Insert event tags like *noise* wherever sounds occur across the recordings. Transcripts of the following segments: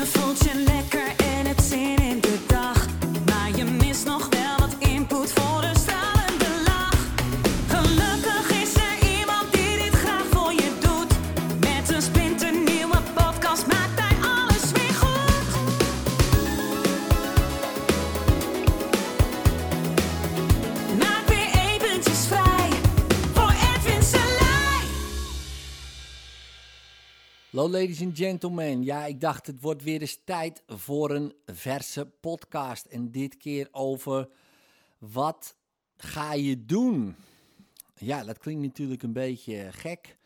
Je voelt Hallo ladies and gentlemen. Ja, ik dacht het wordt weer eens tijd voor een verse podcast. En dit keer over wat ga je doen? Ja, dat klinkt natuurlijk een beetje gek.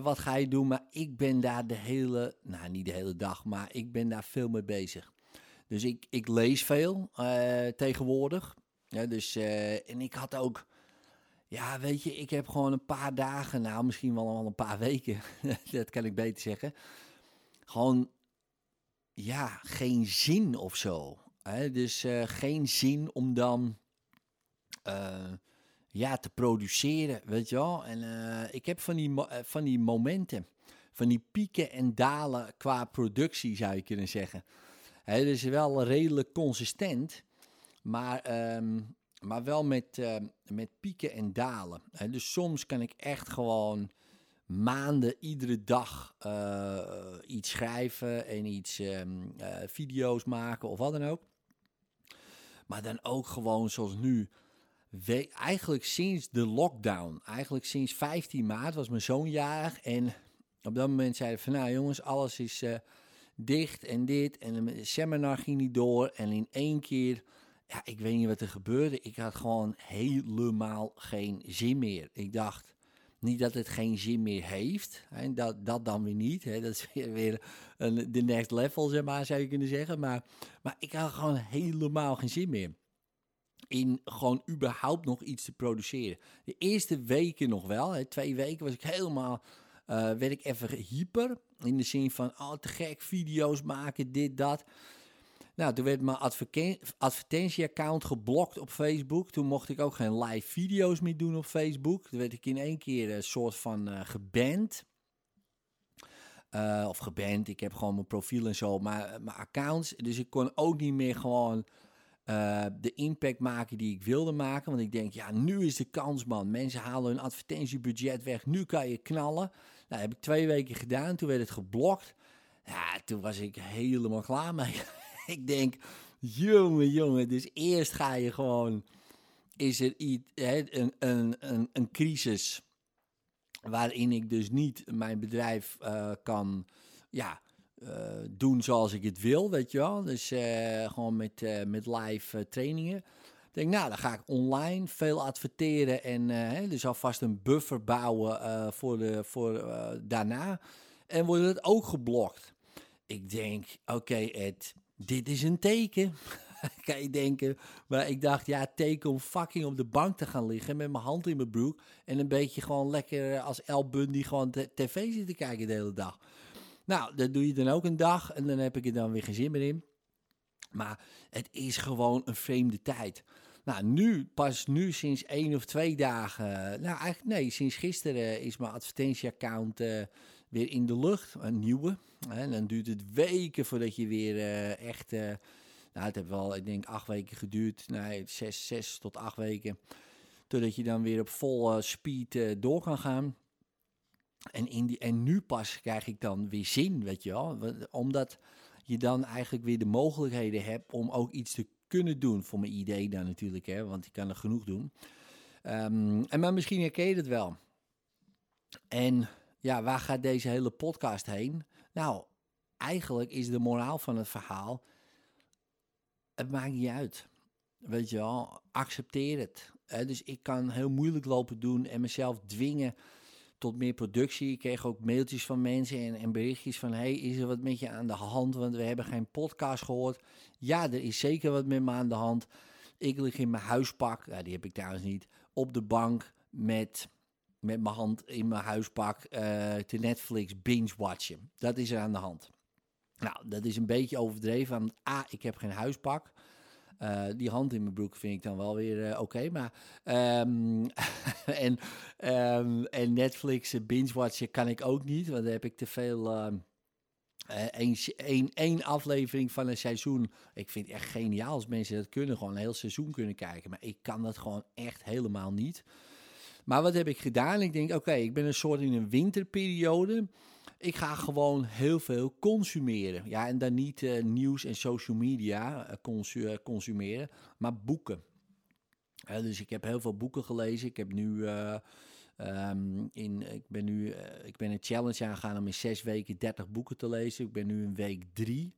Wat ga je doen? Maar ik ben daar de hele, nou niet de hele dag, maar ik ben daar veel mee bezig. Dus ik, ik lees veel eh, tegenwoordig. Ja, dus, eh, en ik had ook, ja, weet je, ik heb gewoon een paar dagen, nou misschien wel al een paar weken, *laughs* dat kan ik beter zeggen. Gewoon, ja, geen zin of zo. Dus eh, geen zin om dan, eh, ja, te produceren, weet je wel. En eh, ik heb van die, van die momenten, van die pieken en dalen qua productie, zou je kunnen zeggen. Hè, dus wel redelijk consistent, maar, ehm, maar wel met, ehm, met pieken en dalen. Hè, dus soms kan ik echt gewoon maanden, iedere dag eh, iets schrijven en iets ehm, eh, video's maken of wat dan ook. Maar dan ook gewoon zoals nu. Eigenlijk sinds de lockdown, eigenlijk sinds 15 maart was mijn zoon jarig. En op dat moment zeiden van nou jongens, alles is eh, dicht en dit. En het seminar ging niet door. En in één keer, ja, ik weet niet wat er gebeurde. Ik had gewoon helemaal geen zin meer. Ik dacht, niet dat het geen zin meer heeft. Dat, dat dan weer niet. Hè. Dat is *laughs* weer, weer een, de next level, zeg maar, zou je kunnen zeggen. Maar, maar ik had gewoon helemaal geen zin meer. In gewoon überhaupt nog iets te produceren. De eerste weken nog wel. Hè, twee weken was ik helemaal. eh, werd ik even hyper. In de zin van, oh te gek, video's maken, dit, dat. Nou, toen werd mijn advertentieaccount geblokt op Facebook. Toen mocht ik ook geen live video's meer doen op Facebook. Toen werd ik in één keer een soort van eh geband. Eh, of geband, ik heb gewoon mijn profiel en zo, maar eh, mijn accounts. Dus ik kon ook niet meer gewoon eh, de impact maken die ik wilde maken. Want ik denk, ja, nu is de kans, man. Mensen halen hun advertentiebudget weg. Nu kan je knallen. Nou, heb ik twee weken gedaan. Toen werd het geblokt. Ja, toen was ik helemaal klaar mee. *laughs* *laughs* ik denk, jongen, jongen. Dus eerst ga je gewoon... Is er iets, een, een, een, een crisis waarin ik dus niet mijn bedrijf eh, kan ja, eh, doen zoals ik het wil, weet je wel. Dus eh, gewoon met, met live trainingen. Ik denk, nou, dan ga ik online veel adverteren en hè, dus alvast een buffer bouwen voor, de, voor daarna. En wordt het ook geblokt. Ik denk, oké Ed, dit is een teken. *laughs* kan je denken. Maar ik dacht, ja, teken om fucking op de bank te gaan liggen met mijn hand in mijn broek. En een beetje gewoon lekker als El Bundy gewoon tv zitten kijken de hele dag. Nou, dat doe je dan ook een dag en dan heb ik er dan weer geen zin meer in. Maar het is gewoon een vreemde tijd. Nou, nu, pas nu sinds één of twee dagen, nou eigenlijk nee, sinds gisteren is mijn advertentieaccount eh, weer in de lucht, een nieuwe. En dan duurt het weken voordat je weer eh, echt, eh, nou het heeft wel, ik denk acht weken geduurd, nee, zes, zes tot acht weken. Totdat je dan weer op speed eh, door kan gaan. En, in die, en nu pas krijg ik dan weer zin, weet je wel. Omdat je dan eigenlijk weer de mogelijkheden hebt om ook iets te kunnen doen. Voor mijn idee dan natuurlijk, hè, want ik kan er genoeg doen. Ehm, en maar misschien herken je het wel. En ja, waar gaat deze hele podcast heen? Nou, eigenlijk is de moraal van het verhaal... Het maakt niet uit. Weet je wel, accepteer het. Dus ik kan heel moeilijk lopen doen en mezelf dwingen tot meer productie. Ik kreeg ook mailtjes van mensen en, berichtjes van... hey, is er wat met je aan de hand? Want we hebben geen podcast gehoord. Ja, er is zeker wat met me aan de hand. Ik lig in mijn huispak, die heb ik trouwens niet... op de bank met, met mijn hand in mijn huispak... eh, te Netflix binge-watchen. Dat is er aan de hand. Nou, dat is een beetje overdreven. Want A, ik heb geen huispak... Eh, die hand in mijn broek vind ik dan wel weer eh, oké. maar ehm, *laughs* en, ehm, en Netflix binge-watchen kan ik ook niet. Want daar heb ik te veel ehm, eh, één, één aflevering van een seizoen. Ik vind het echt geniaal als mensen dat kunnen. Gewoon een heel seizoen kunnen kijken. Maar ik kan dat gewoon echt helemaal niet. Maar wat heb ik gedaan? Ik denk, oké, ik ben een soort in een winterperiode. Ik ga gewoon heel veel consumeren. Ja, en dan niet eh, nieuws en social media eh, eh, consumeren, maar boeken. Dus ik heb heel veel boeken gelezen. Ik heb nu, eh, ehm, in, ik ben nu ik ben een challenge aangegaan om in zes weken 30 boeken te lezen. Ik ben nu in week drie.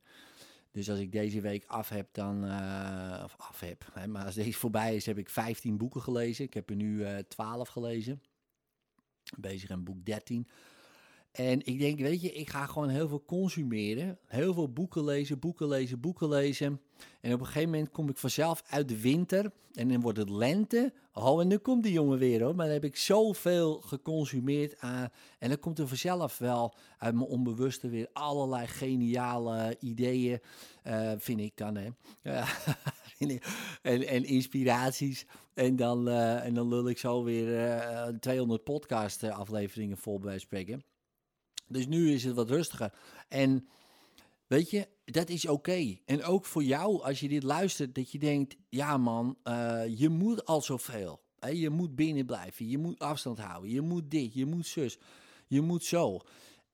Dus als ik deze week af heb, dan. eh, of af heb. Hè, maar als deze voorbij is, heb ik 15 boeken gelezen. Ik heb er nu eh 12 gelezen. Bezig aan boek 13. En ik denk, weet je, ik ga gewoon heel veel consumeren. Heel veel boeken lezen, boeken lezen, boeken lezen. En op een gegeven moment kom ik vanzelf uit de winter. En dan wordt het lente. Oh, en nu komt die jongen weer hoor. Maar dan heb ik zoveel geconsumeerd aan. En dan komt er vanzelf wel uit mijn onbewuste weer allerlei geniale ideeën. eh, vind ik dan, hè. *laughs* En, en inspiraties. En dan, eh, en dan lul ik zo weer eh, 200 podcast eh, afleveringen vol bij spreken. Dus nu is het wat rustiger. En weet je, dat is oké. En ook voor jou, als je dit luistert, dat je denkt: ja, man, eh, je moet al zoveel. Hè? Je moet binnen blijven. Je moet afstand houden. Je moet dit. Je moet zus. Je moet zo.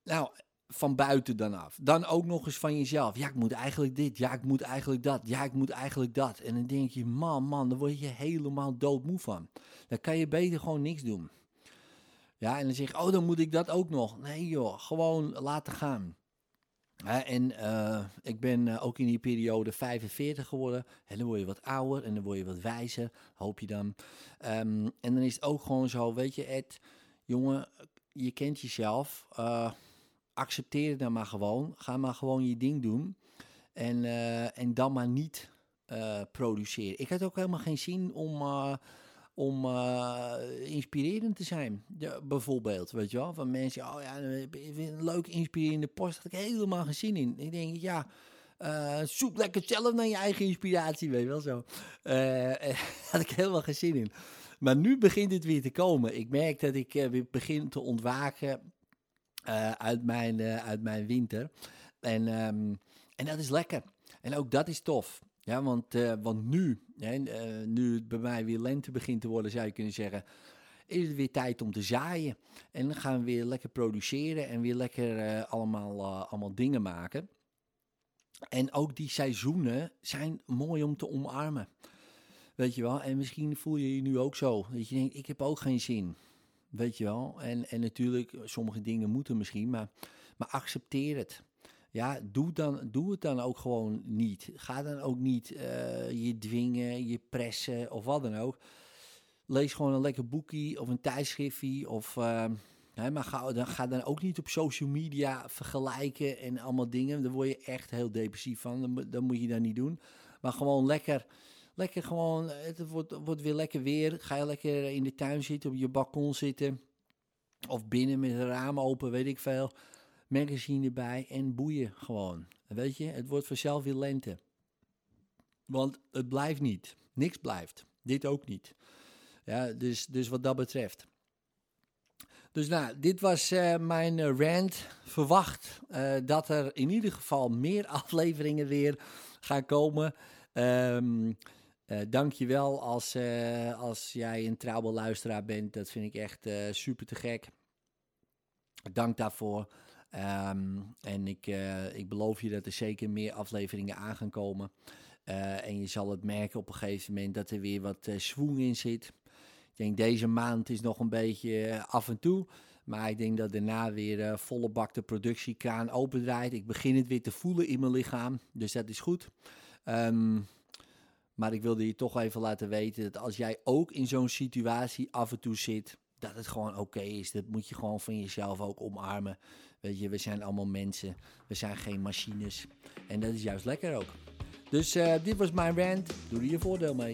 Nou, van buiten dan af. Dan ook nog eens van jezelf. Ja, ik moet eigenlijk dit. Ja, ik moet eigenlijk dat. Ja, ik moet eigenlijk dat. En dan denk je: man, man, dan word je helemaal doodmoe van. Dan kan je beter gewoon niks doen. Ja, en dan zeg je, oh, dan moet ik dat ook nog. Nee joh, gewoon laten gaan. Hè, en eh, ik ben eh, ook in die periode 45 geworden. En dan word je wat ouder en dan word je wat wijzer, hoop je dan. Ehm, en dan is het ook gewoon zo, weet je Ed, jongen, je kent jezelf. eh, accepteer het dan maar gewoon. Ga maar gewoon je ding doen. En, en dan maar niet produceren. Ik had ook helemaal geen zin om... om inspirerend te zijn. Bijvoorbeeld, weet je wel, van mensen, oh ja, een leuk inspirerende post, had ik helemaal geen zin in. Ik denk, ja, eh, zoek lekker zelf naar je eigen inspiratie, weet je wel zo. Eh, *laughs* eh, had ik helemaal geen zin in. Maar nu begint het weer te komen. Ik merk dat ik weer begin te ontwaken uit, mijn, uit mijn winter. En, ehm, en dat is lekker. En ook dat is tof. Ja, want, want nu, hè, nu het bij mij weer lente begint te worden, zou je kunnen zeggen, is het weer tijd om te zaaien. En dan gaan we weer lekker produceren en weer lekker eh, allemaal, eh, allemaal dingen maken. En ook die seizoenen zijn mooi om te omarmen. Weet je wel? En misschien voel je je nu ook zo. Dat je denkt, ik heb ook geen zin. Weet je wel? En, en natuurlijk, sommige dingen moeten misschien, maar, maar accepteer het. Ja, doe, dan, doe het dan ook gewoon niet. Ga dan ook niet eh, je dwingen, je pressen of wat dan ook. Lees gewoon een lekker boekje of een tijdschriftje. Of, eh, hè, maar ga dan, ga dan ook niet op social media vergelijken en allemaal dingen. Daar word je echt heel depressief van. Dat, moet- dat je dan niet doen. Maar gewoon lekker, lekker gewoon, het wordt, wordt weer lekker weer. Ga je lekker in de tuin zitten, op je balkon zitten. Of binnen met het raam open, weet ik veel magazine erbij en boeien gewoon. Weet je, het wordt vanzelf weer lente. Want het blijft niet. Niks blijft. Dit ook niet. Ja, dus, dus wat dat betreft. Dus nou, dit was eh, mijn eh, rant. Verwacht eh, dat er in ieder geval meer *laughs* afleveringen weer gaan komen. Ehm eh Dank je wel als, als jij een trouwe luisteraar bent. Dat vind ik echt super te gek. Dank daarvoor. Ehm, en ik, ik beloof je dat er zeker meer afleveringen aan gaan komen. En je zal het merken op een gegeven moment dat er weer wat swoon in zit. Ik denk deze maand is nog een beetje eh, af en toe. Maar ik denk dat daarna weer eh, volle bak de productiekraan opendraait. Ik begin het weer te voelen in mijn lichaam. Dus dat is goed. Ehm, maar ik wilde je toch even laten weten dat als jij ook in zo'n situatie af en toe zit, dat het gewoon oké is. Dat moet je gewoon van jezelf ook omarmen. Weet je, we zijn allemaal mensen. We zijn geen machines. En dat is juist lekker ook. Dus eh, dit was mijn rant. Doe er je voordeel mee.